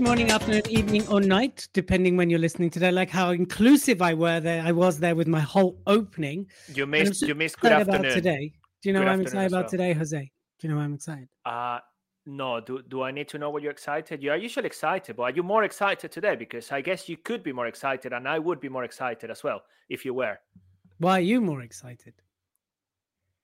morning, afternoon, evening, or night, depending when you're listening today. Like how inclusive I were there. I was there with my whole opening. You missed. You missed. Good afternoon. About today. Do you know good what I'm excited about well. today, Jose? Do you know why I'm excited? Uh no. Do do I need to know what you're excited? You are usually excited, but are you more excited today? Because I guess you could be more excited, and I would be more excited as well if you were. Why are you more excited?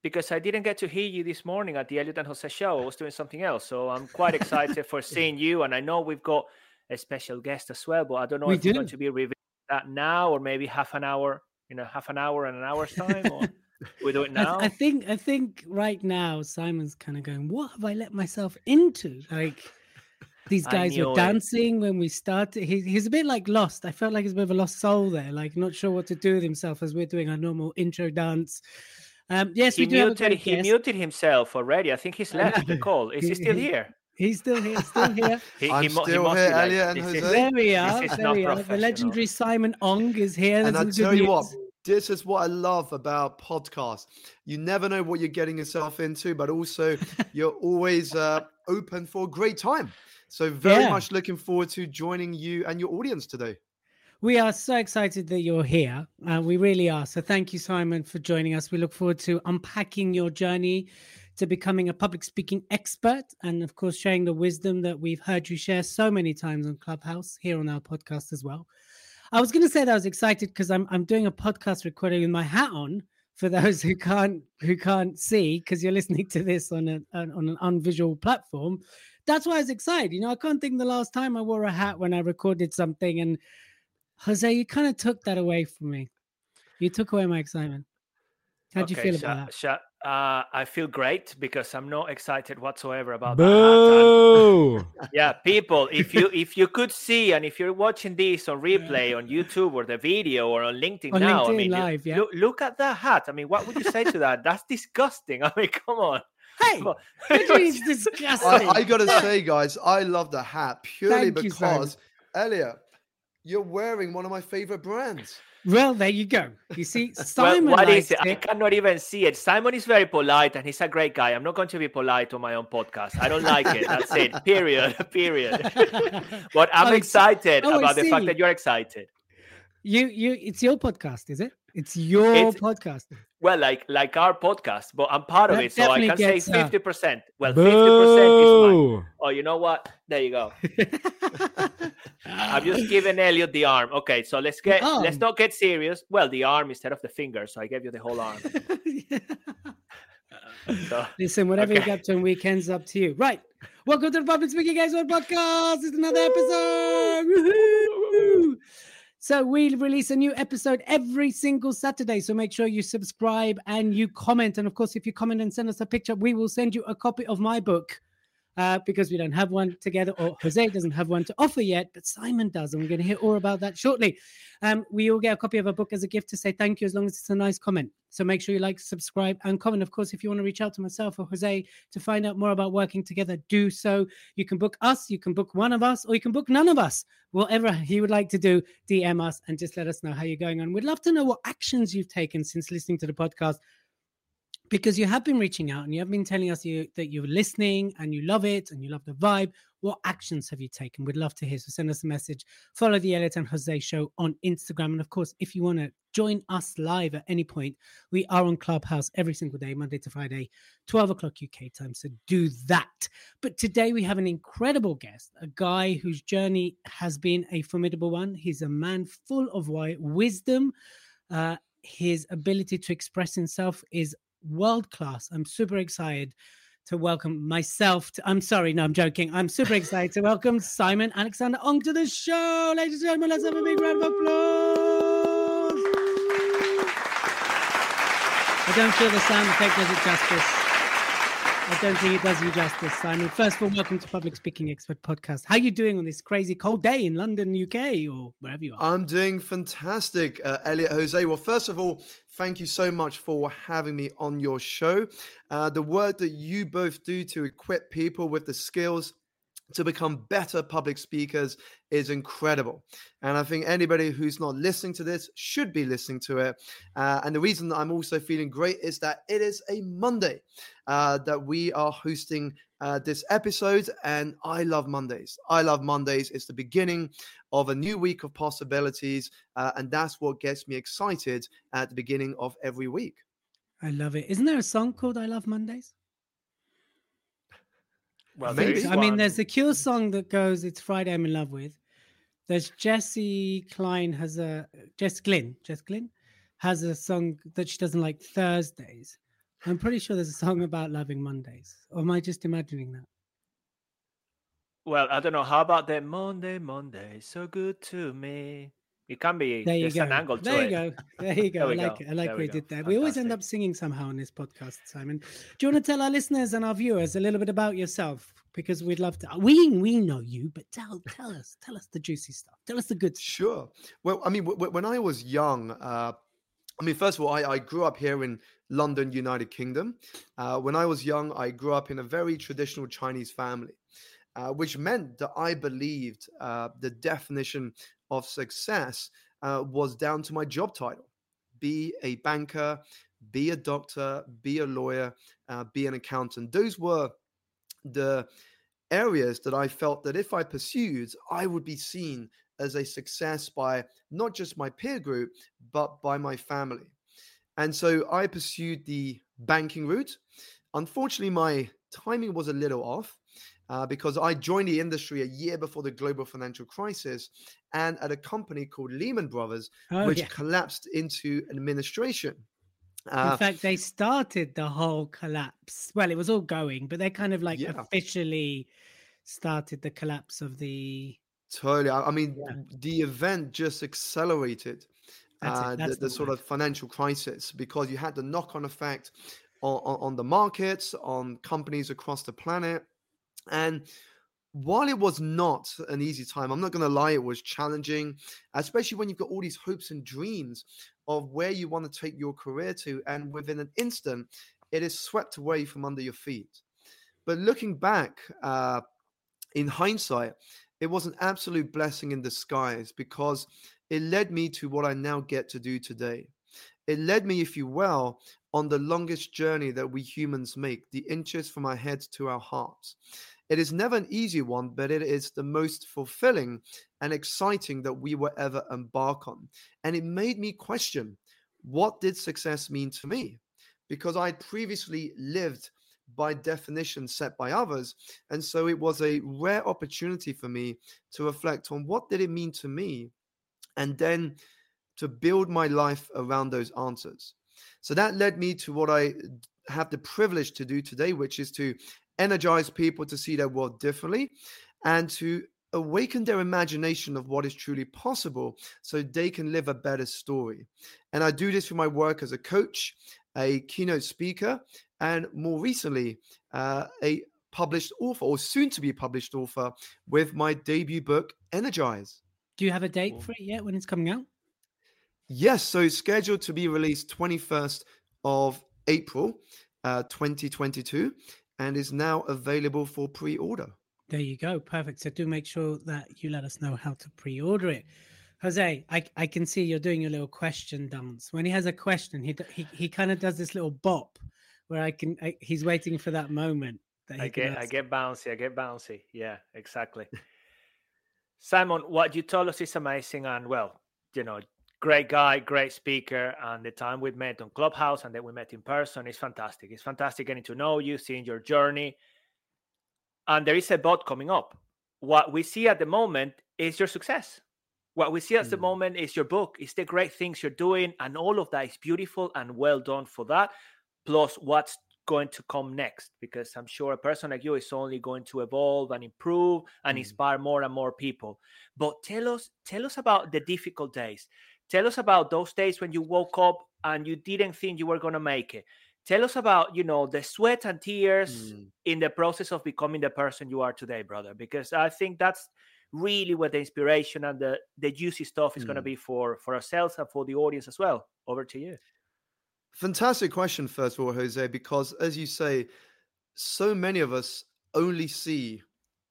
Because I didn't get to hear you this morning at the Elliot and Jose show. I was doing something else, so I'm quite excited for seeing you. And I know we've got a special guest as well, but I don't know We if we're going to be revealing that now or maybe half an hour. You know, half an hour and an hour's time, or we do it I, now. I think I think right now Simon's kind of going, "What have I let myself into?" Like these guys were it. dancing when we started. He, he's a bit like lost. I felt like he's a bit of a lost soul there, like not sure what to do with himself as we're doing our normal intro dance. Um, yes, he we do have a muted. great He guest. muted himself already. I think he's left the call. Is he He- still here? He's still here, still here. He, I'm he mu- he still here, like, Elliot and "This is- There we are. There we are. The legendary Simon Ong is here. And I the good tell you what, this is what I love about podcasts. You never know what you're getting yourself into, but also you're always uh, open for a great time. So very Yeah. much looking forward to joining you and your audience today. We are so excited that you're here. Uh, we really are. So thank you, Simon, for joining us. We look forward to unpacking your journey to becoming a public speaking expert and, of course, sharing the wisdom that we've heard you share so many times on Clubhouse here on our podcast as well. I was going to say that I was excited because I'm I'm doing a podcast recording with my hat on for those who can't who can't see because you're listening to this on a on on an unvisual platform. That's why I was excited. You know, I can't think the last time I wore a hat when I recorded something and Jose, you kind of took that away from me. You took away my excitement. How do you feel Sha- about that? Sha- uh, I feel great because I'm not excited whatsoever about that. hat, Boo! Yeah, people, if you if you could see and if you're watching this on replay on YouTube or the video or on LinkedIn On now, I LinkedIn mean, you- yeah. look, look at that hat. I mean, what would you say to that? That's disgusting. I mean, come on. Hey, Come on. what do you mean it's disgusting? I, I got to say, guys, I love the hat purely Thank you, because, Elliot, you're wearing one of my favorite brands. well, there you go. You see, Simon what likes is it? I cannot even see it. Simon is very polite and he's a great guy. I'm not going to be polite on my own podcast. I don't like it. That's it. Period. Period. but I'm Oh, excited oh, about the fact that you're excited. you, you, it's your podcast, is it? It's your It's- podcast. Well, like like our podcast, but I'm part of it, so I can say uh, fifty percent. Well, fifty percent is mine. Oh, you know what? There you go. I've just given Elliot the arm. Okay, so let's get let's not get serious. Well, the arm instead of the finger, so I gave you the whole arm. So, Listen, whatever you Okay. get to on weekends, up to you. Right. Welcome to the Public Speaking Guys One podcast. It's another episode. Woohoo! So we release a new episode every single Saturday. So make sure you subscribe and you comment. And of course, if you comment and send us a picture, we will send you a copy of my book. Uh, because we don't have one together, or Jose doesn't have one to offer yet, but Simon does, and we're going to hear all about that shortly. Um, we all get a copy of a book as a gift to say thank you, as long as it's a nice comment. So make sure you like, subscribe, and comment. Of course, if you want to reach out to myself or Jose to find out more about working together, do so. You can book us, you can book one of us, or you can book none of us. Whatever you would like to do, DM us and just let us know how you're going on. We'd love to know what actions you've taken since listening to the podcast because you have been reaching out and you have been telling us you, that you're listening and you love it and you love the vibe. What actions have you taken? We'd love to hear. So send us a message. Follow the Elliot and Jose show on Instagram. And of course, if you want to join us live at any point, we are on Clubhouse every single day, Monday to Friday, 12 o'clock UK time. So do that. But today we have an incredible guest, a guy whose journey has been a formidable one. He's a man full of wi- wisdom. Uh, his ability to express himself is world class. I'm super excited to welcome myself. To, I'm sorry, no, I'm joking. I'm super excited to welcome Simon Alexander onto the show. Ladies and gentlemen, let's have a big round of applause. I don't feel the sound effect does it justice. I don't think it does you justice, Simon. First of all, welcome to Public Speaking Expert Podcast. How are you doing on this crazy cold day in London, UK, or wherever you are? I'm doing fantastic, uh, Elliot Jose. Well, first of all, thank you so much for having me on your show. Uh, the work that you both do to equip people with the skills to become better public speakers is incredible. And I think anybody who's not listening to this should be listening to it. Uh, and the reason that I'm also feeling great is that it is a Monday uh, that we are hosting uh, this episode. And I love Mondays. I love Mondays. It's the beginning of a new week of possibilities. Uh, and that's what gets me excited at the beginning of every week. I love it. Isn't there a song called I Love Mondays? Well, Maybe. I mean, there's the Cure song that goes, "It's Friday, I'm in love with." There's Jessie Klein has a Jess Glynne. Jess Glynne has a song that she doesn't like Thursdays. I'm pretty sure there's a song about loving Mondays. Or am I just imagining that? Well, I don't know. How about that Monday, Monday, so good to me? It can be. There you go. an angle to there it. you go. There you go. There I like go. it. I like There we we did that. We always end up singing somehow on this podcast, Simon. Do you want to tell our listeners and our viewers a little bit about yourself? Because we'd love to. We we know you, but tell tell us tell us the juicy stuff. Tell us the good stuff. Sure. Well, I mean, w- w- when I was young, uh, I mean, first of all, I, I grew up here in London, United Kingdom. Uh, when I was young, I grew up in a very traditional Chinese family, uh, which meant that I believed uh, the definition of success uh, was down to my job title be a banker, be a doctor, be a lawyer, uh, be an accountant. Those were the areas that I felt that if I pursued, I would be seen as a success by not just my peer group, but by my family. And so I pursued the banking route. Unfortunately, my timing was a little off uh, because I joined the industry a year before the global financial crisis and at a company called Lehman Brothers, Oh, which yeah. collapsed into administration. In Uh, fact, they started the whole collapse. Well, it was all going, but they kind of like Yeah. officially started the collapse of the. Totally. I I mean, Yeah. the event just accelerated uh, the, the the sort of financial crisis because you had the knock on effect on, on, on the markets, on companies across the planet. And while it was not an easy time, I'm not going to lie, it was challenging, especially when you've got all these hopes and dreams of where you want to take your career to. And within an instant, it is swept away from under your feet. But looking back uh, in hindsight, it was an absolute blessing in disguise because it led me to what I now get to do today. It led me, if you will, on the longest journey that we humans make, the inches from our heads to our hearts. It is never an easy one, but it is the most fulfilling and exciting that we will ever embark on. And it made me question what did success mean to me? Because I previously lived by definition set by others. And so it was a rare opportunity for me to reflect on what did it mean to me and then to build my life around those answers. So that led me to what I have the privilege to do today, which is to energize people to see their world differently and to awaken their imagination of what is truly possible so they can live a better story. And I do this through my work as a coach, a keynote speaker, and more recently, uh, a published author or soon to be published author with my debut book, Energize. Do you have a date for it yet when it's coming out? Yes, so it's scheduled to be released 21st of April, uh, 2022, and is now available for pre-order. There you go. Perfect. So do make sure that you let us know how to pre-order it. Jose, I, I can see you're doing your little question dance. When he has a question, he he, he kind of does this little bop where I can I, he's waiting for that moment that he I get, I get bouncy. I get bouncy. Yeah, exactly. Simon, what you told us is amazing, and well, you know, great guy, great speaker, and the time we met on Clubhouse and then we met in person is fantastic. It's fantastic getting to know you, seeing your journey, and there is a bot coming up. What we see at the moment is your success. What we see at the Mm. moment is your book. It's the great things you're doing, and all of that is beautiful and well done for that. Plus, what's going to come next? Because I'm sure a person like you is only going to evolve and improve and Mm. inspire more and more people. But tell us, tell us about the difficult days. Tell us about those days when you woke up and you didn't think you were going to make it. tell us about you know the sweat and tears Mm. in the process of becoming the person you are today brother because i think that's really where the inspiration and the the juicy stuff is going to Mm. be for for ourselves and for the audience as well over to you Fantastic question, first of all, Jose, because as you say, so many of us only see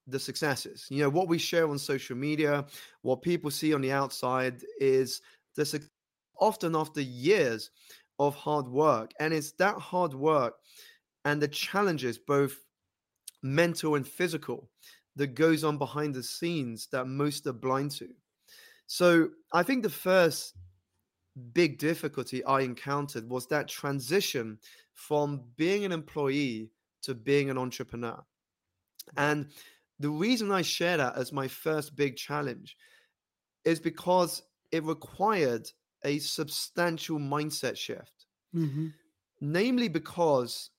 the successes. You know, what we share on social media, what people see on the outside is the often after years of hard work. And it's that hard work and the challenges, both mental and physical, that goes on behind the scenes that most are blind to. So I think the first big difficulty I encountered was that transition from being an employee to being an entrepreneur. And the reason I share that as my first big challenge is because it required a substantial mindset shift, hmm namely because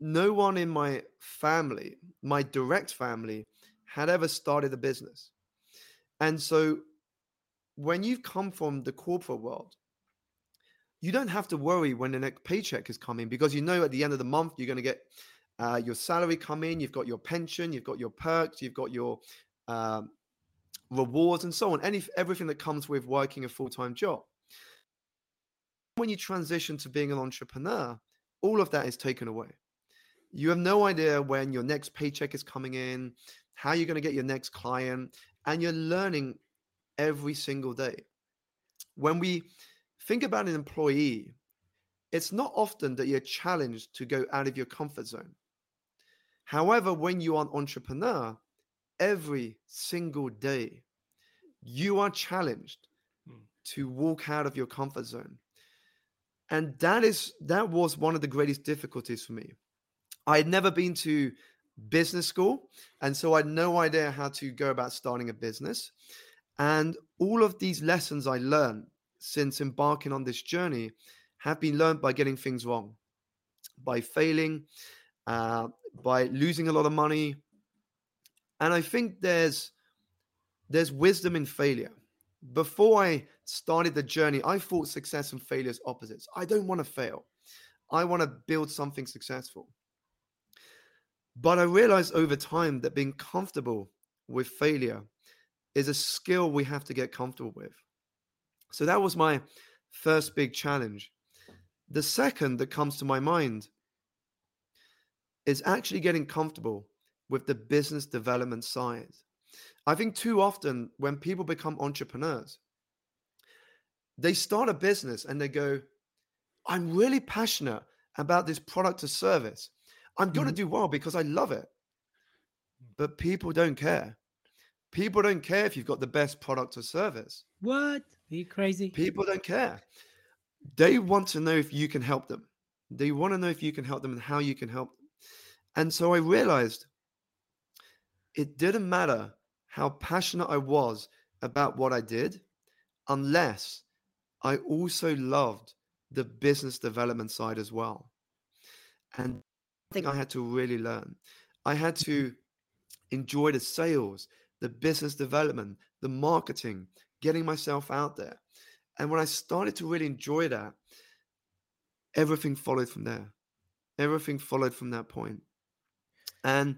no one in my family, my direct family, had ever started a business. And so when you've come from the corporate world, you don't have to worry when the next paycheck is coming because you know at the end of the month you're going to get uh, your salary come in, you've got your pension, you've got your perks, you've got your um, rewards, and so on. Any everything that comes with working a full time job. When you transition to being an entrepreneur, all of that is taken away. You have no idea when your next paycheck is coming in, how you're going to get your next client, and you're learning every single day. When we think about an employee, it's not often that you're challenged to go out of your comfort zone. However, when you are an entrepreneur, every single day, you are challenged Mm. to walk out of your comfort zone. And that is that was one of the greatest difficulties for me. I had never been to business school, and so I had no idea how to go about starting a business. And all of these lessons I learned since embarking on this journey have been learned by getting things wrong, by failing, uh, by losing a lot of money. And I think there's there's wisdom in failure. Before I started the journey, I thought success and failure is opposites. I don't want to fail. I want to build something successful. But I realized over time that being comfortable with failure is a skill we have to get comfortable with. So that was my first big challenge. The second that comes to my mind is actually getting comfortable with the business development side. I think too often when people become entrepreneurs, they start a business and they go, I'm really passionate about this product or service. I'm going to Mhm. do well because I love it. But people don't care. People don't care if you've got the best product or service. What? Are you crazy? People don't care. They want to know if you can help them. They want to know if you can help them and how you can help them. And so I realized it didn't matter how passionate I was about what I did unless I also loved the business development side as well. And I think I had to really learn. I had to enjoy the sales, the business development, the marketing, getting myself out there. And when I started to really enjoy that, everything followed from there. Everything followed from that point. And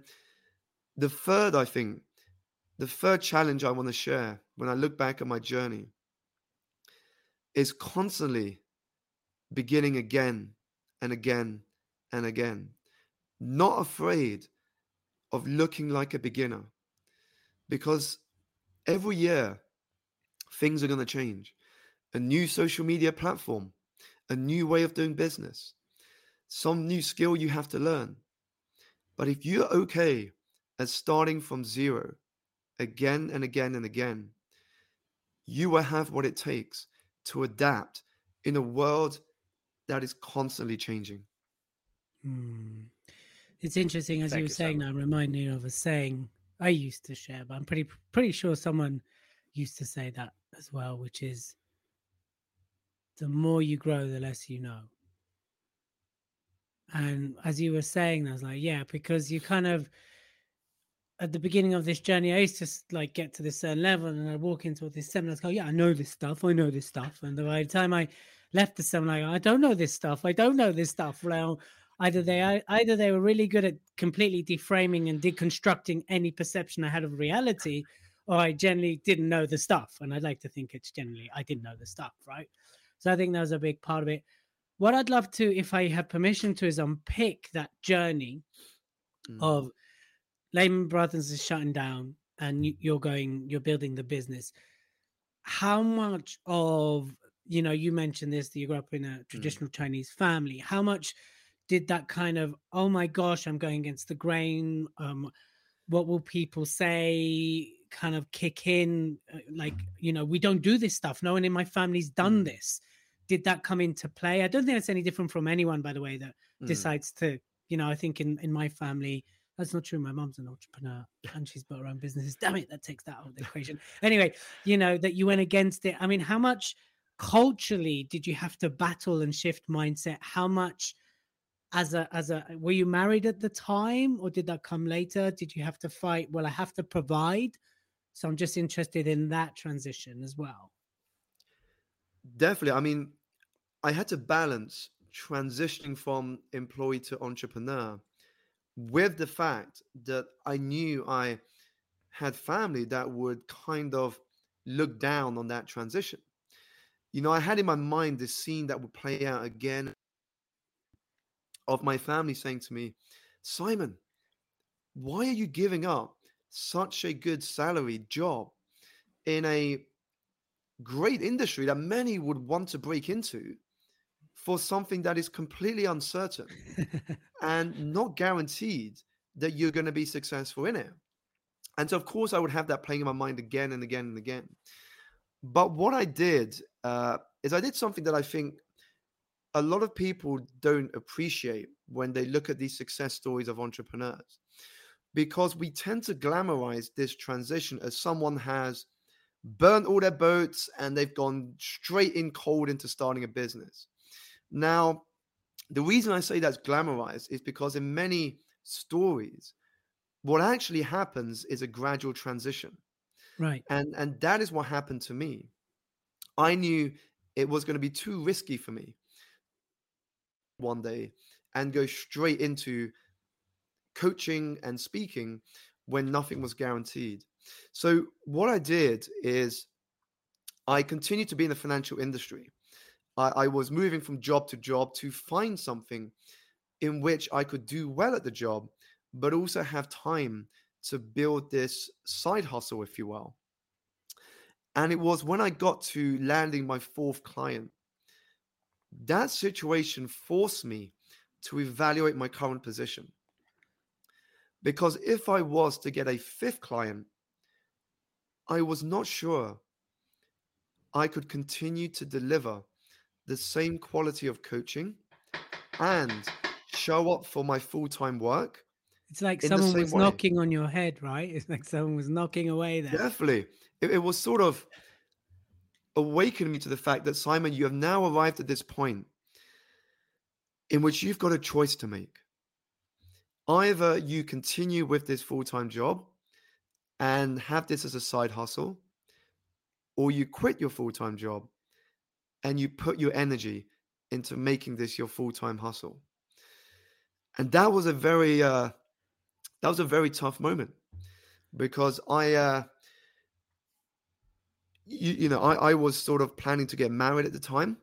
the third, I think, the third challenge I want to share when I look back at my journey is constantly beginning again and again and again, not afraid of looking like a beginner because every year things are going to change. A new social media platform, a new way of doing business, some new skill you have to learn. But if you're okay at starting from zero again and again and again, you will have what it takes to adapt in a world that is constantly changing. Hmm. It's interesting as Thank you were you, saying. Simon. I'm reminded of a saying I used to share, but I'm pretty pretty sure someone used to say that as well, which is the more you grow, the less you know. And as you were saying, I was like, yeah, because you kind of at the beginning of this journey, I used to like get to this certain level and I walk into this seminar, go, yeah, I know this stuff. I know this stuff. And by the time I left the seminar, I don't know this stuff. I don't know this stuff. Well, either they either they were really good at completely deframing and deconstructing any perception I had of reality, or I generally didn't know the stuff. And I'd like to think it's generally I didn't know the stuff, right? So I think that was a big part of it. What I'd love to, if I have permission to, is unpick that journey mm. of Lehman Brothers is shutting down and you're going, you're building the business. How much of, you know, you mentioned this, that you grew up in a mm. traditional mm. Chinese family. How much did that kind of, oh my gosh, I'm going against the grain? Um, what will people say? Kind of kick in, uh, like, you know, we don't do this stuff. No one in my family's done mm. this. Did that come into play? I don't think it's any different from anyone, by the way, that mm. decides to, you know, I think in, in my family, that's not true. My mom's an entrepreneur and she's built her own businesses. Damn it, that takes that out of the equation. Anyway, you know, that you went against it. I mean, how much culturally did you have to battle and shift mindset? How much as a as a were you married at the time or did that come later? Did you have to fight? Well, I have to provide. So I'm just interested in that transition as well. Definitely. I mean, I had to balance transitioning from employee to entrepreneur with the fact that I knew I had family that would kind of look down on that transition. You know, I had in my mind this scene that would play out again of my family saying to me, Simon, why are you giving up such a good salary job in a great industry that many would want to break into for something that is completely uncertain and not guaranteed that you're going to be successful in it. And so, of course, I would have that playing in my mind again and again and again. But what I did uh, is I did something that I think a lot of people don't appreciate when they look at these success stories of entrepreneurs because we tend to glamorize this transition as someone has burnt all their boats and they've gone straight in cold into starting a business. Now, the reason I say that's glamorized is because in many stories, what actually happens is a gradual transition. Right. And and that is what happened to me. I knew it was going to be too risky for me one day and go straight into coaching and speaking when nothing was guaranteed. So what I did is I continued to be in the financial industry. I, I was moving from job to job to find something in which I could do well at the job, but also have time to build this side hustle, if you will. And it was when I got to landing my fourth client, that situation forced me to evaluate my current position. Because if I was to get a fifth client, I was not sure I could continue to deliver the same quality of coaching and show up for my full time work. It's like someone was way. knocking on your head, right? It's like someone was knocking away there. Definitely. It, it was sort of awakening me to the fact that, Simon, you have now arrived at this point in which you've got a choice to make. Either you continue with this full time job and have this as a side hustle, or you quit your full time job and you put your energy into making this your full-time hustle. And that was a very uh that was a very tough moment because i uh you, you know I, I was sort of planning to get married at the time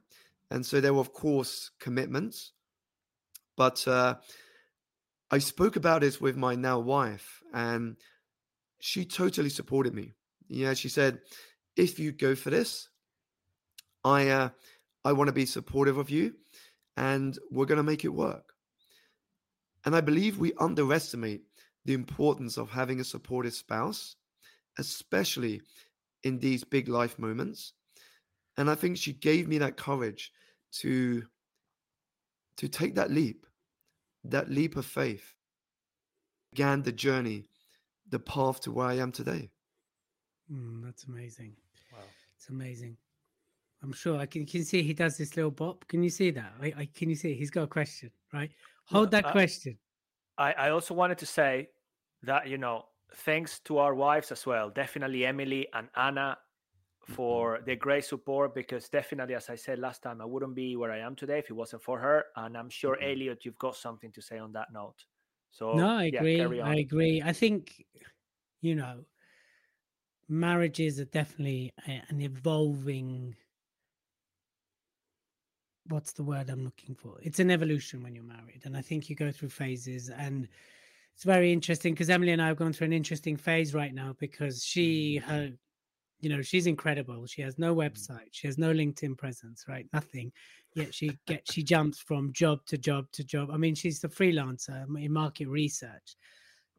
and so there were of course commitments but uh i spoke about this with my now wife and she totally supported me. Yeah she said if you go for this I uh, I want to be supportive of you, and we're going to make it work. And I believe we underestimate the importance of having a supportive spouse, especially in these big life moments. And I think she gave me that courage to to take that leap, that leap of faith, began the journey, the path to where I am today. Mm, that's amazing. Wow, it's amazing. I'm sure I can, can see he does this little bop. Can you see that? I, I can you see? He's got a question, right? Hold that question. I, I also wanted to say that you know thanks to our wives as well. Definitely Emily and Anna Mm-hmm. for the great support because definitely, as I said last time, I wouldn't be where I am today if it wasn't for her. And I'm sure, Mhm. Elliot, you've got something to say on that note. So, no, I yeah, agree. I agree. I think, you know, marriages are definitely an evolving. What's the word I'm looking for? It's an evolution when you're married, and I think you go through phases, and it's very interesting because Emily and I have gone through an interesting phase right now because she mm. her you know she's incredible. She has no mm. website. She has no linkedin presence right? Nothing. Yet she gets she jumps from job to job to job. I mean she's the freelancer in market research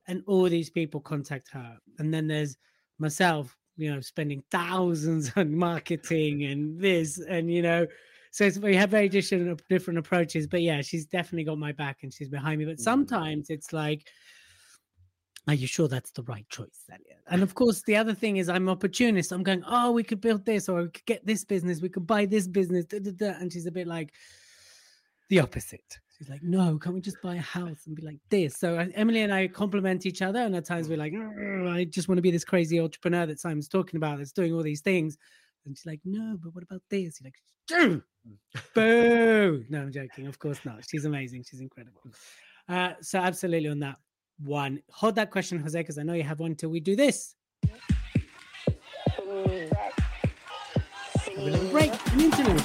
and all these people contact her and then there's myself you know spending thousands on marketing and this and you know so we have very different different approaches but yeah she's definitely got my back and she's behind me but Mhm. sometimes it's like are you sure that's the right choice, Elliot? And of course, the other thing is I'm opportunist. I'm going, oh, we could build this, or we could get this business, we could buy this business, da, da, da. and she's a bit like the opposite. She's like, no, can't we just buy a house and be like this? So uh, Emily and I complement each other, and at times we're like, I just want to be this crazy entrepreneur that Simon's talking about, that's doing all these things. And she's like, no, but what about this? You're like, "Shoo! Boo! No, I'm joking. Of course not. She's amazing. She's incredible. Uh, so absolutely on that one. Hold that question, Jose, because I know you have one till we do this. Break. An interlude.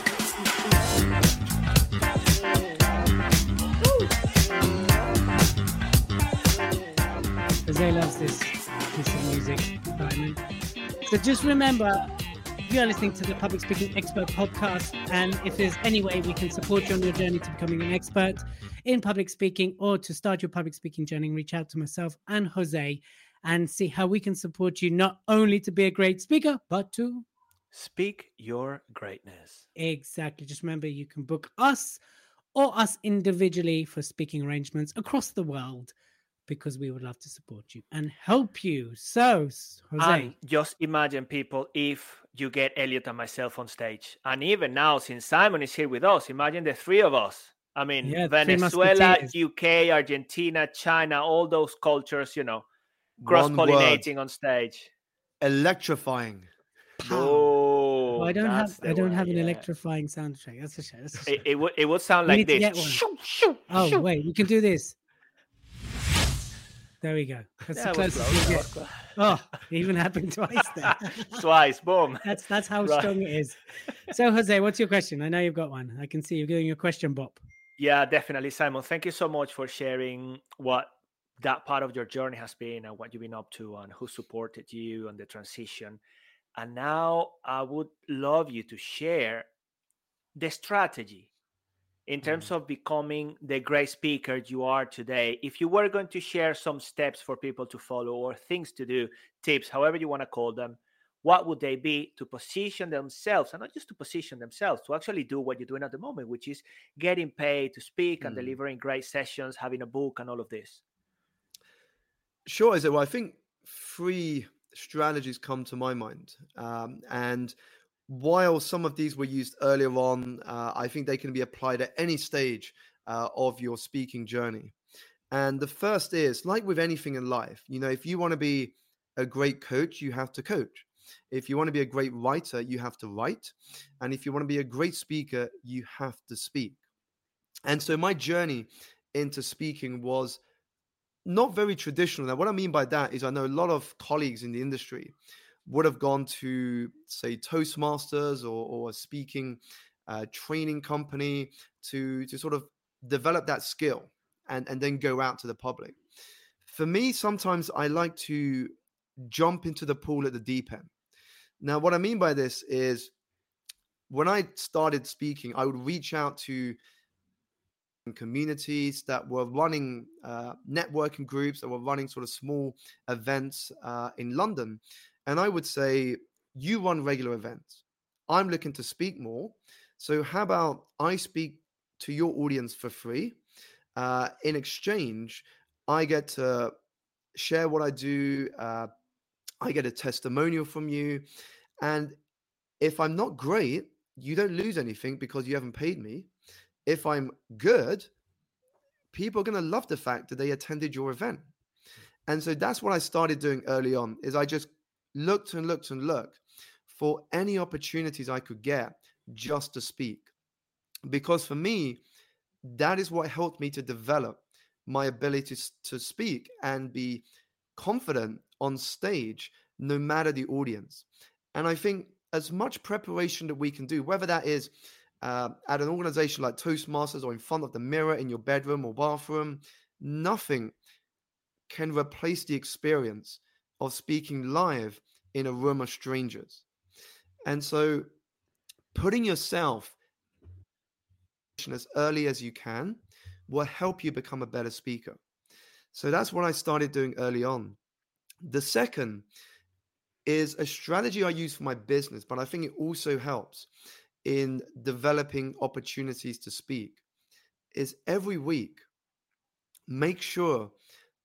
Jose loves this piece of music. So just remember, you are listening to the Public Speaking Expert podcast. And if there's any way we can support you on your journey to becoming an expert in public speaking or to start your public speaking journey, reach out to myself and Jose and see how we can support you not only to be a great speaker, but to Speak your greatness. exactly just remember you can book us or us individually for speaking arrangements across the world because we would love to support you and help you. So, Jose, And just imagine, people, if you get Elliot and myself on stage. And even now, since Simon is here with us, imagine the three of us. I mean, Yeah, Venezuela. UK, Argentina, China, all those cultures, you know, cross pollinating on stage. electrifying. Oh, Well, I don't have I don't one, have an yeah. electrifying soundtrack. That's a shame. That's a It, shame. it would it would sound We like this. get. Shoo, shoo, Oh shoo. wait, we can do this. There we go. That's Yeah, the closest close, that get. close. Oh, it even happened twice there. Twice, boom. That's that's how Right. strong it is. So Jose, what's your question? I know you've got one. I can see you're doing your question, Bob. Yeah, definitely, Simon. Thank you so much for sharing what that part of your journey has been and what you've been up to and who supported you on the transition. And now I would love you to share the strategy in terms of becoming the great speaker you are today. If you were going to share some steps for people to follow or things to do, tips, however you want to call them, what would they be to position themselves and not just to position themselves to actually do what you're doing at the moment which is getting paid to speak and Mm. delivering great sessions having a book and all of this Sure, is it? Well, I think three strategies come to my mind. Um, and while some of these were used earlier on, uh, I think they can be applied at any stage uh, of your speaking journey. And the first is like with anything in life, you know, if you want to be a great coach, you have to coach. If you want to be a great writer, you have to write. And if you want to be a great speaker, you have to speak. And so my journey into speaking was not very traditional. Now, what I mean by that is I know a lot of colleagues in the industry would have gone to, say, Toastmasters or, or a speaking uh, training company to, to sort of develop that skill and, and then go out to the public. For me, sometimes I like to jump into the pool at the deep end. Now, what I mean by this is when I started speaking, I would reach out to communities that were running uh, networking groups that were running sort of small events uh, in London. And I would say, you run regular events. I'm looking to speak more. So, how about I speak to your audience for free? Uh, in exchange, I get to share what I do. Uh, I get a testimonial from you. And if I'm not great, you don't lose anything because you haven't paid me. If I'm good, people are going to love the fact that they attended your event. And so that's what I started doing early on is I just looked and looked and looked for any opportunities I could get just to speak. Because for me, that is what helped me to develop my ability to speak and be confident on stage, no matter the audience. And I think as much preparation that we can do, whether that is uh, at an organization like Toastmasters or in front of the mirror in your bedroom or bathroom, nothing can replace the experience of speaking live in a room of strangers. And so putting yourself as early as you can will help you become a better speaker. So that's what I started doing early on. The second is a strategy I use for my business, but I think it also helps in developing opportunities to speak. Is every week make sure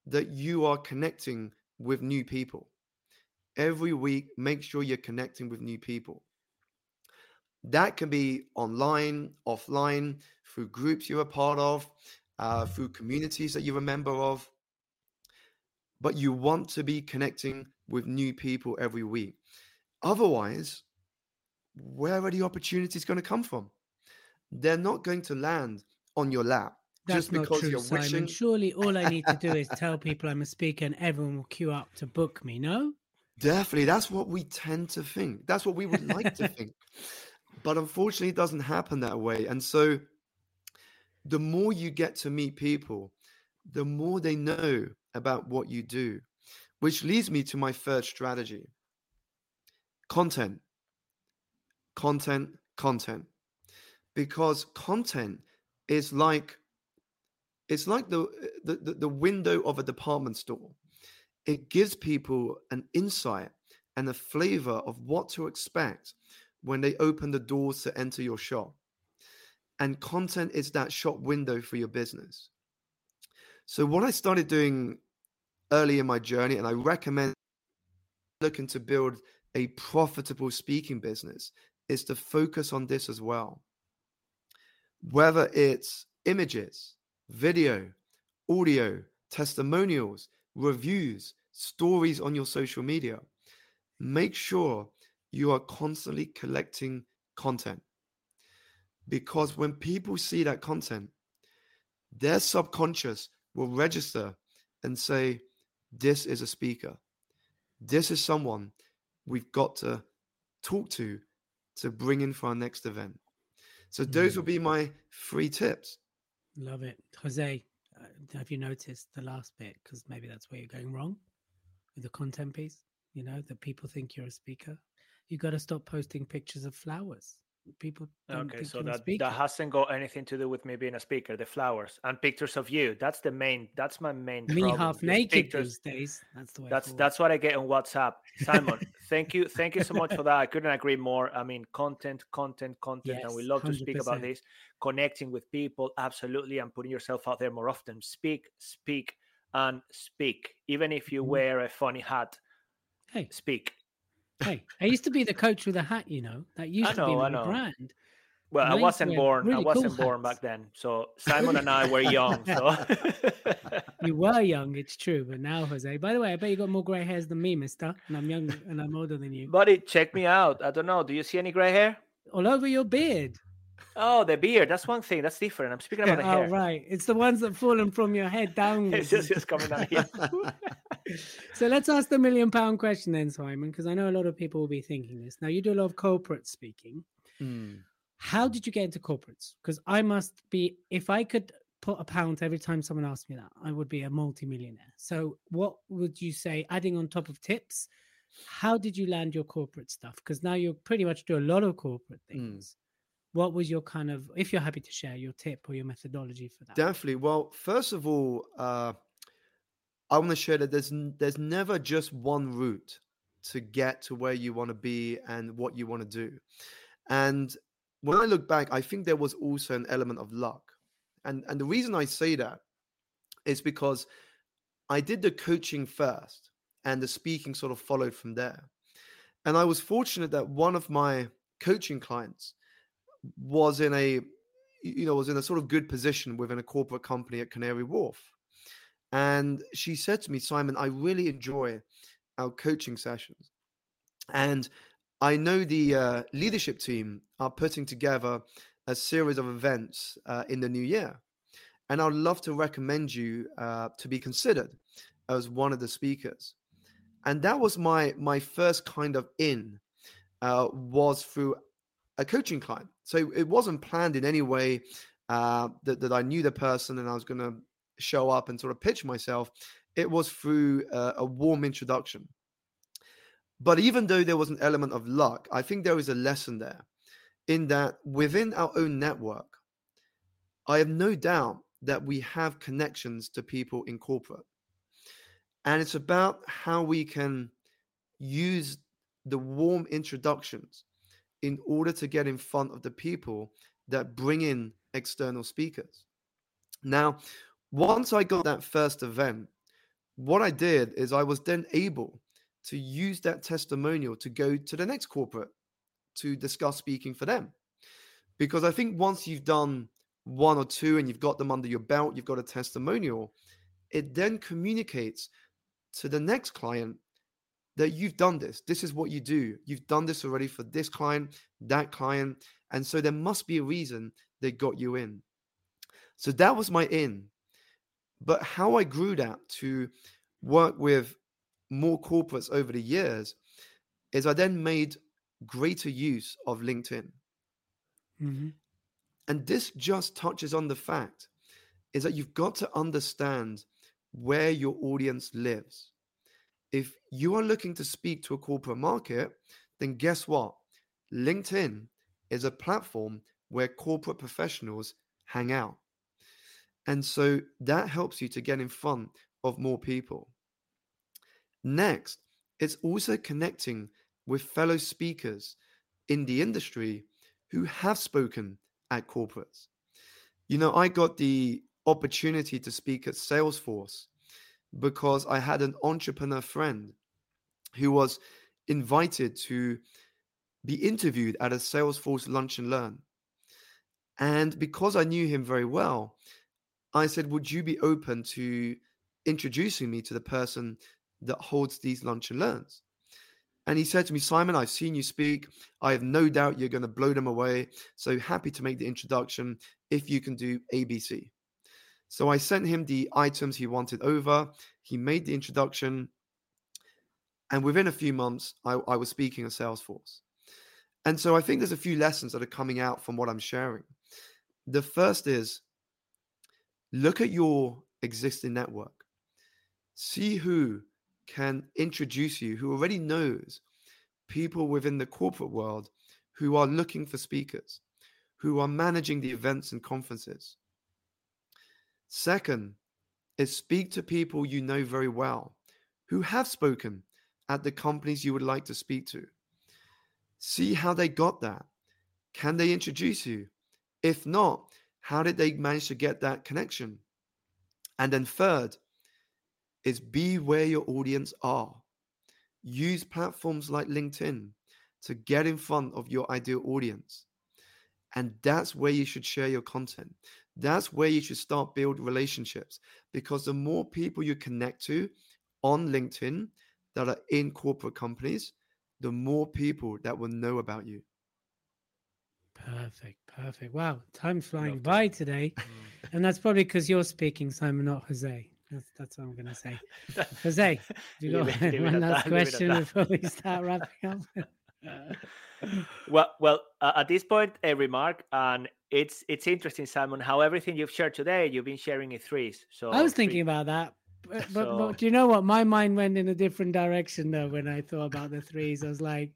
that you are connecting with new people. Every week, make sure you're connecting with new people. That can be online, offline, through groups you're a part of, uh, through communities that you're a member of. But you want to be connecting with new people every week. Otherwise, where are the opportunities going to come from? They're not going to land on your lap That's just because not true, you're Simon. wishing. Surely all I need to do is tell people I'm a speaker and everyone will queue up to book me, no? Definitely. That's what we tend to think. That's what we would like to think. But unfortunately, it doesn't happen that way. And so the more you get to meet people, the more they know about what you do, which leads me to my third strategy content, content, content. Because content is like it's like the, the the window of a department store. It gives people an insight and a flavor of what to expect when they open the doors to enter your shop. And content is that shop window for your business. So, what I started doing early in my journey, and I recommend looking to build a profitable speaking business, is to focus on this as well. Whether it's images, video, audio, testimonials, reviews, stories on your social media, make sure you are constantly collecting content. Because when people see that content, their subconscious will register and say, This is a speaker. This is someone we've got to talk to to bring in for our next event. So, those Mm. will be my three tips. Love it. Jose, uh, have you noticed the last bit? Because maybe that's where you're going wrong with the content piece. You know, that people think you're a speaker. You got to stop posting pictures of flowers. People don't Okay, so that that hasn't got anything to do with me being a speaker. The flowers and pictures of you. That's the main. That's my main. Me problem. half naked pictures- these days. That's the way. That's that's what I get on WhatsApp. Simon, thank you, thank you so much for that. I couldn't agree more. I mean, content, content, content, and we Yes, love to speak about this. Connecting with people, absolutely, and putting yourself out there more often. Speak, speak, and speak. Even if you Mhm. wear a funny hat, Hey, speak. Hey! I used to be the coach with a hat. You know that used to be know, I my know. brand. Well, I I wasn't born. I really cool wasn't born hats. back then. So Simon and I were young. So You were young, it's true, but now, Jose. By the way, I bet you got more grey hairs than me, Mister. And I'm young and I'm older than you. Buddy, check me out. I don't know. Do you see any gray hair? All over your beard. Oh, the beard. That's one thing. That's different. I'm speaking about the oh, hair. right. It's the ones that fallen from your head downwards. It's just, just coming down here. so let's ask the million pound question then, Simon, because I know a lot of people will be thinking this. Now, you do a lot of corporate speaking. Mm. How did you get into corporates? Because I must be, if I could put a pound every time someone asked me that, I would be a multimillionaire. So, what would you say, adding on top of tips? How did you land your corporate stuff? Because now you pretty much do a lot of corporate Mm. What was your kind of, if you're happy to share your tip or your methodology for that? Definitely. Well, first of all, uh, I want to share that there's there's never just one route to get to where you want to be and what you want to do. And when I look back, I think there was also an element of luck. And and the reason I say that is because I did the coaching first and the speaking sort of followed from there. And I was fortunate that one of my coaching clients was in a you know was in a sort of good position within a corporate company at Canary Wharf. And she said to me, Simon, I really enjoy our coaching sessions. And I know the uh, leadership team are putting together a series of events uh, in the new year. And I'd love to recommend you uh, to be considered as one of the speakers. And that was my my first kind of in uh, was through a coaching client. So it wasn't planned in any way uh, that, that I knew the person and I was going to show up and sort of pitch myself. It was through a warm introduction. But even though there was an element of luck, I think there is a lesson there in that within our own network, I have no doubt that we have connections to people in corporate. And it's about how we can use the warm introductions in order to get in front of the people that bring in external speakers. Now, once I got that first event, what I did is I was then able to use that testimonial to go to the next corporate to discuss speaking for them. Because I think once you've done one or two and you've got them under your belt, you've got a testimonial, it then communicates to the next client that you've done this. This is what you do. You've done this already for this client, that client. And so there must be a reason they got you in. So that was my in. But how I grew that to work with more corporates over the years is I then made greater use of LinkedIn. Mm-hmm. And this just touches on the fact is that you've got to understand where your audience lives. If you are looking to speak to a corporate market, then guess what? LinkedIn is a platform where corporate professionals hang out. And so that helps you to get in front of more people. Next, it's also connecting with fellow speakers in the industry who have spoken at corporates. You know, I got the opportunity to speak at Salesforce because I had an entrepreneur friend who was invited to be interviewed at a Salesforce lunch and learn. And because I knew him very well, I said, Would you be open to introducing me to the person that holds these lunch and learns? And he said to me, Simon, I've seen you speak. I have no doubt you're going to blow them away. So happy to make the introduction if you can do ABC. So I sent him the items he wanted over. He made the introduction. And within a few months, I, I was speaking at Salesforce. And so I think there's a few lessons that are coming out from what I'm sharing. The first is look at your existing network, see who can introduce you, who already knows people within the corporate world who are looking for speakers, who are managing the events and conferences. Second is speak to people you know very well who have spoken at the companies you would like to speak to. See how they got that. Can they introduce you? If not, how did they manage to get that connection? And then third is be where your audience are. Use platforms like LinkedIn to get in front of your ideal audience. And that's where you should share your content. That's where you should start build relationships because the more people you connect to on LinkedIn that are in corporate companies, the more people that will know about you. Perfect, perfect. Wow, time's flying by today. Mm. And that's probably because you're speaking, Simon, not Jose. That's, that's what I'm going to say. Jose, do you got one last question before we start wrapping up? well, well, uh, at this point, a remark, and it's it's interesting, Simon, how everything you've shared today, you've been sharing in threes. So I was thinking about that, but, but, so... but do you know what? My mind went in a different direction though when I thought about the threes. I was like,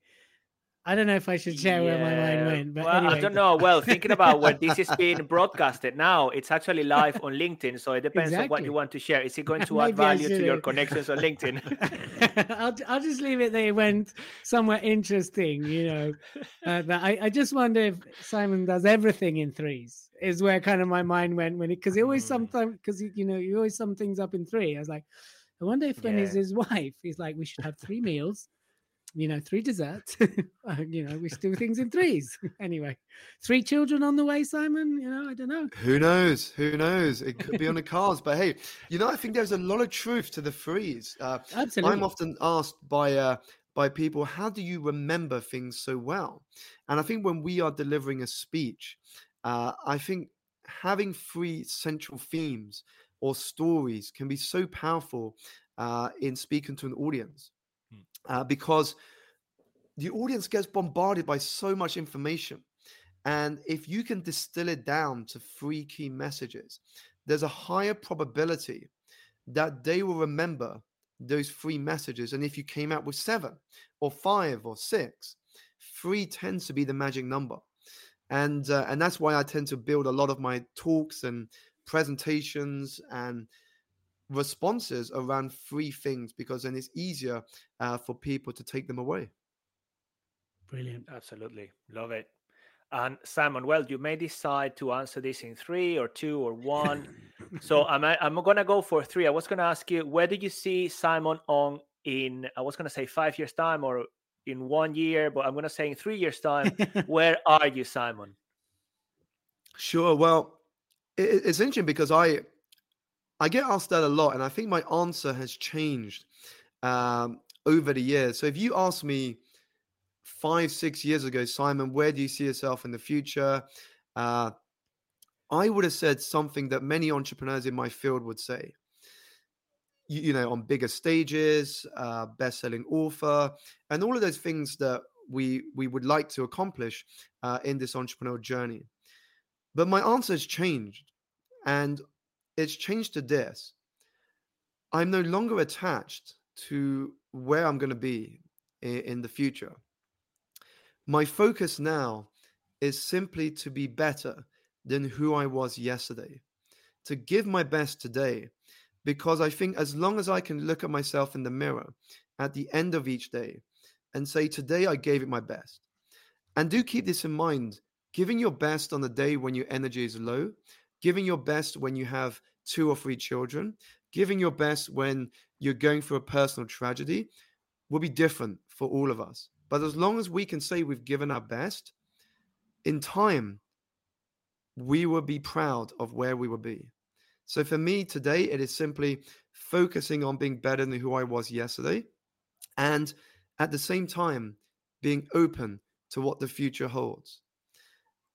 I don't know if I should share yeah. where my mind went, but well, anyway. I don't know. Well, thinking about when this is being broadcasted now, it's actually live on LinkedIn, so it depends exactly. on what you want to share. Is it going to add value to your connections on LinkedIn? I'll I'll just leave it there. It went somewhere interesting, you know. Uh, but I, I just wonder if Simon does everything in threes. Is where kind of my mind went when it because he always mm. sometimes because you know you always sum things up in three. I was like, I wonder if when yeah. he's his wife, he's like, we should have three meals you know, three desserts. Uh, you know, we do things in threes. anyway, three children on the way, Simon. You know, I don't know. Who knows? Who knows? It could be on the cards. But hey, you know, I think there's a lot of truth to the threes. Uh, Absolutely. I'm often asked by uh, by people, how do you remember things so well? And I think when we are delivering a speech, uh, I think having three central themes or stories can be so powerful uh, in speaking to an audience. Uh, because the audience gets bombarded by so much information. And if you can distill it down to three key messages, there's a higher probability that they will remember those three messages. And if you came out with seven or five or six, three tends to be the magic number. And uh, and that's why I tend to build a lot of my talks and presentations and responses around three things because then it's easier uh, for people to take them away. Brilliant. Absolutely. Love it. And Simon, well, you may decide to answer this in three or two or one. so I'm I'm gonna go for three. I was gonna ask you where do you see Simon Ong in I was gonna say five years time or in one year, but I'm gonna say in three years time. where are you, Simon? Sure. Well, it, it's interesting because I I get asked that a lot, and I think my answer has changed um, over the years. So if you ask me five, six years ago, Simon, where do you see yourself in the future? Uh, I would have said something that many entrepreneurs in my field would say. You, you know, on bigger stages, uh, best-selling author, and all of those things that we we would like to accomplish uh, in this entrepreneurial journey. But my answer has changed, and it's changed to this. I'm no longer attached to where I'm going to be in, in the future. My focus now is simply to be better than who I was yesterday, to give my best today, because I think as long as I can look at myself in the mirror at the end of each day and say, Today I gave it my best. And do keep this in mind giving your best on the day when your energy is low, giving your best when you have two or three children, giving your best when you're going through a personal tragedy will be different for all of us. But as long as we can say we've given our best, in time, we will be proud of where we will be. So for me today, it is simply focusing on being better than who I was yesterday. And at the same time, being open to what the future holds.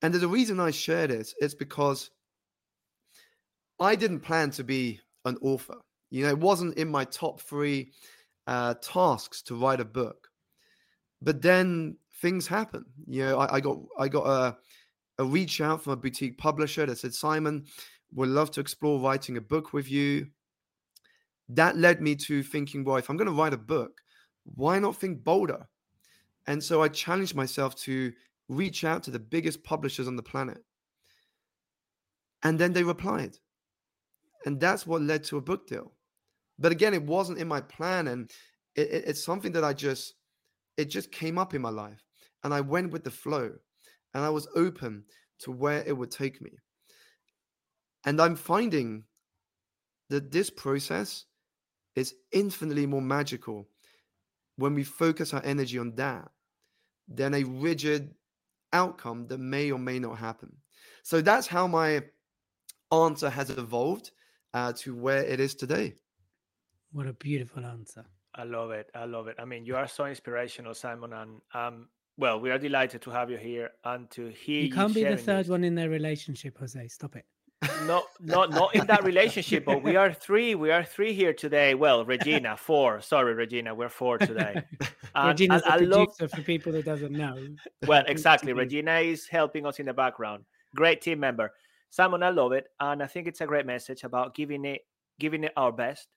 And there's a reason I share this. It's because I didn't plan to be an author. You know, it wasn't in my top three uh, tasks to write a book. But then things happen. You know, I, I got I got a, a reach out from a boutique publisher that said, Simon, would love to explore writing a book with you. That led me to thinking, well, if I'm going to write a book, why not think bolder? And so I challenged myself to reach out to the biggest publishers on the planet. And then they replied. And that's what led to a book deal. But again, it wasn't in my plan. And it, it, it's something that I just, it just came up in my life. And I went with the flow. And I was open to where it would take me. And I'm finding that this process is infinitely more magical when we focus our energy on that than a rigid outcome that may or may not happen. So that's how my answer has evolved uh, to where it is today. What a beautiful answer. I love it. I love it. I mean, you are so inspirational, Simon. And um, well, we are delighted to have you here and to hear You can't be the third this. one in their relationship, Jose. Stop it. No, not not in that relationship, but we are three. We are three here today. Well, Regina, four. Sorry, Regina, we're four today. And- Regina's and the I love producer for people that doesn't know. well exactly regina is helping us in the background great team member simon i love it and i think it's a great message about giving it giving it our best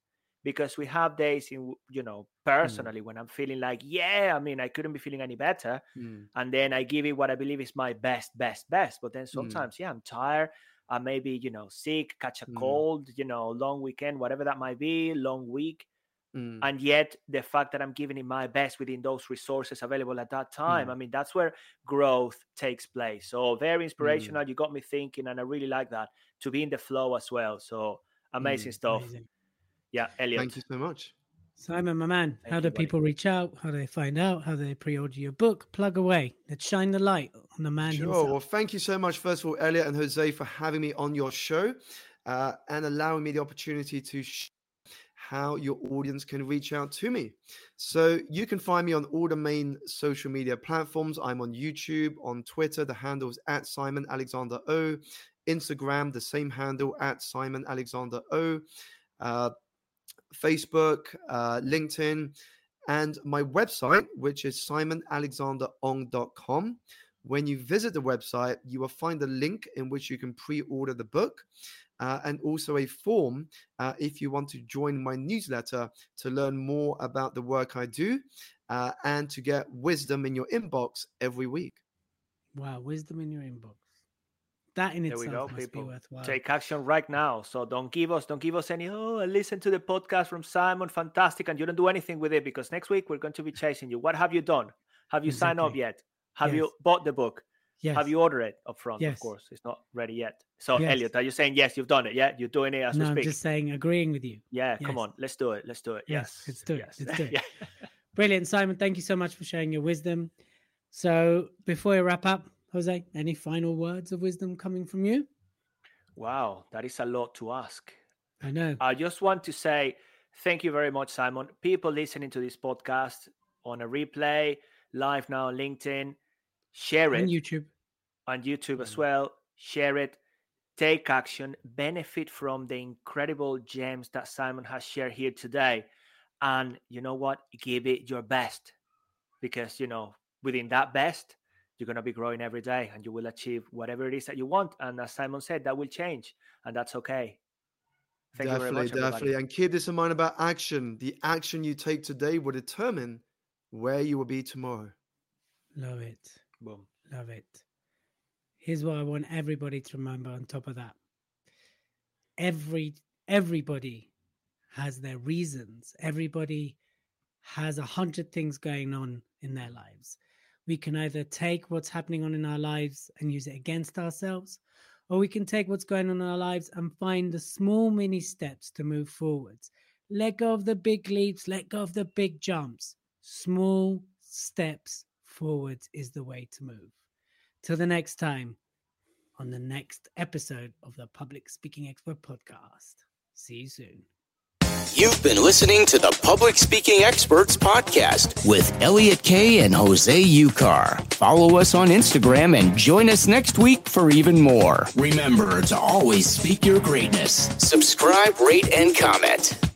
because we have days in you know personally when i'm feeling like yeah i mean i couldn't be feeling any better Mm, and then i give it what i believe is my best best best but then Mm. sometimes yeah i'm tired i may be you know sick catch a Mm. cold you know long weekend whatever that might be long week mm, and yet the fact that i'm giving it my best within those resources available at that time Mm. i mean that's where growth takes place so very inspirational you got me thinking and i really like that to be in the flow as well so amazing Mm. stuff Amazing. yeah elliot Thank you so much. Simon, my man, Thank how you, do buddy. people reach out? How do they find out? How do they pre-order your book? Plug away. Let's shine the light on the man Sure. himself. Well, thank you so much, first of all, Elliot and Jose, for having me on your show uh, and allowing me the opportunity to sh- how your audience can reach out to me. So you can find me on all the main social media platforms. I'm on YouTube, on Twitter. The handle is at Simon Alexander Ong. Instagram, the same handle at Simon Alexander Ong. Uh, Facebook, uh, LinkedIn, and my website, which is simonalexanderong.com. When you visit the website, you will find a link in which you can pre order the book uh, and also a form uh, if you want to join my newsletter to learn more about the work I do uh, and to get wisdom in your inbox every week. Wow, wisdom in your inbox. That in There we itself go, must people. be worthwhile. Take action right now. So don't give us, don't give us any. Oh, I listened to the podcast from Simon, fantastic, and you don't do anything with it because next week we're going to be chasing you. What have you done? Have you signed up yet? Have you bought the book? Yes. Have you ordered it up front? Yes. Of course, it's not ready yet. So, Yes. Elliot, are you saying yes? You've done it. Yeah, you're doing it as no, we I'm just saying, agreeing with you. Yeah, come on, let's do it. Let's do it. Yes, Yes, let's do it, yes. let's do it. yeah. Brilliant, Simon. Thank you so much for sharing your wisdom. So, before we wrap up, Jose, any final words of wisdom coming from you? Wow, that is a lot to ask. I know. I just want to say thank you very much, Simon. People listening to this podcast on a replay, live now on LinkedIn, share it On YouTube. on YouTube as Mm. well. Share it, take action, benefit from the incredible gems that Simon has shared here today. And you know what? Give it your best because, you know, within that best, you're going to be growing every day and you will achieve whatever it is that you want. And as Simon said, that will change and that's okay. Thank you very definitely, much. definitely. And keep this in mind about action. The action you take today will determine where you will be tomorrow. Love it. Boom. Love it. Here's what I want everybody to remember on top of that. Every everybody has their reasons. Everybody has a hundred things going on in their lives. We can either take what's happening on in our lives and use it against ourselves, or we can take what's going on in our lives and find the small mini steps to move forwards. Let go of the big leaps, let go of the big jumps. Small steps forwards is the way to move. Till the next time on the next episode of the Public Speaking Expert podcast. See you soon. You've been listening to the Public Speaking Experts Podcast with Elliot Kay and Jose Ucar. Follow us on Instagram and join us next week for even more. Remember to always speak your greatness. Subscribe, rate, and comment.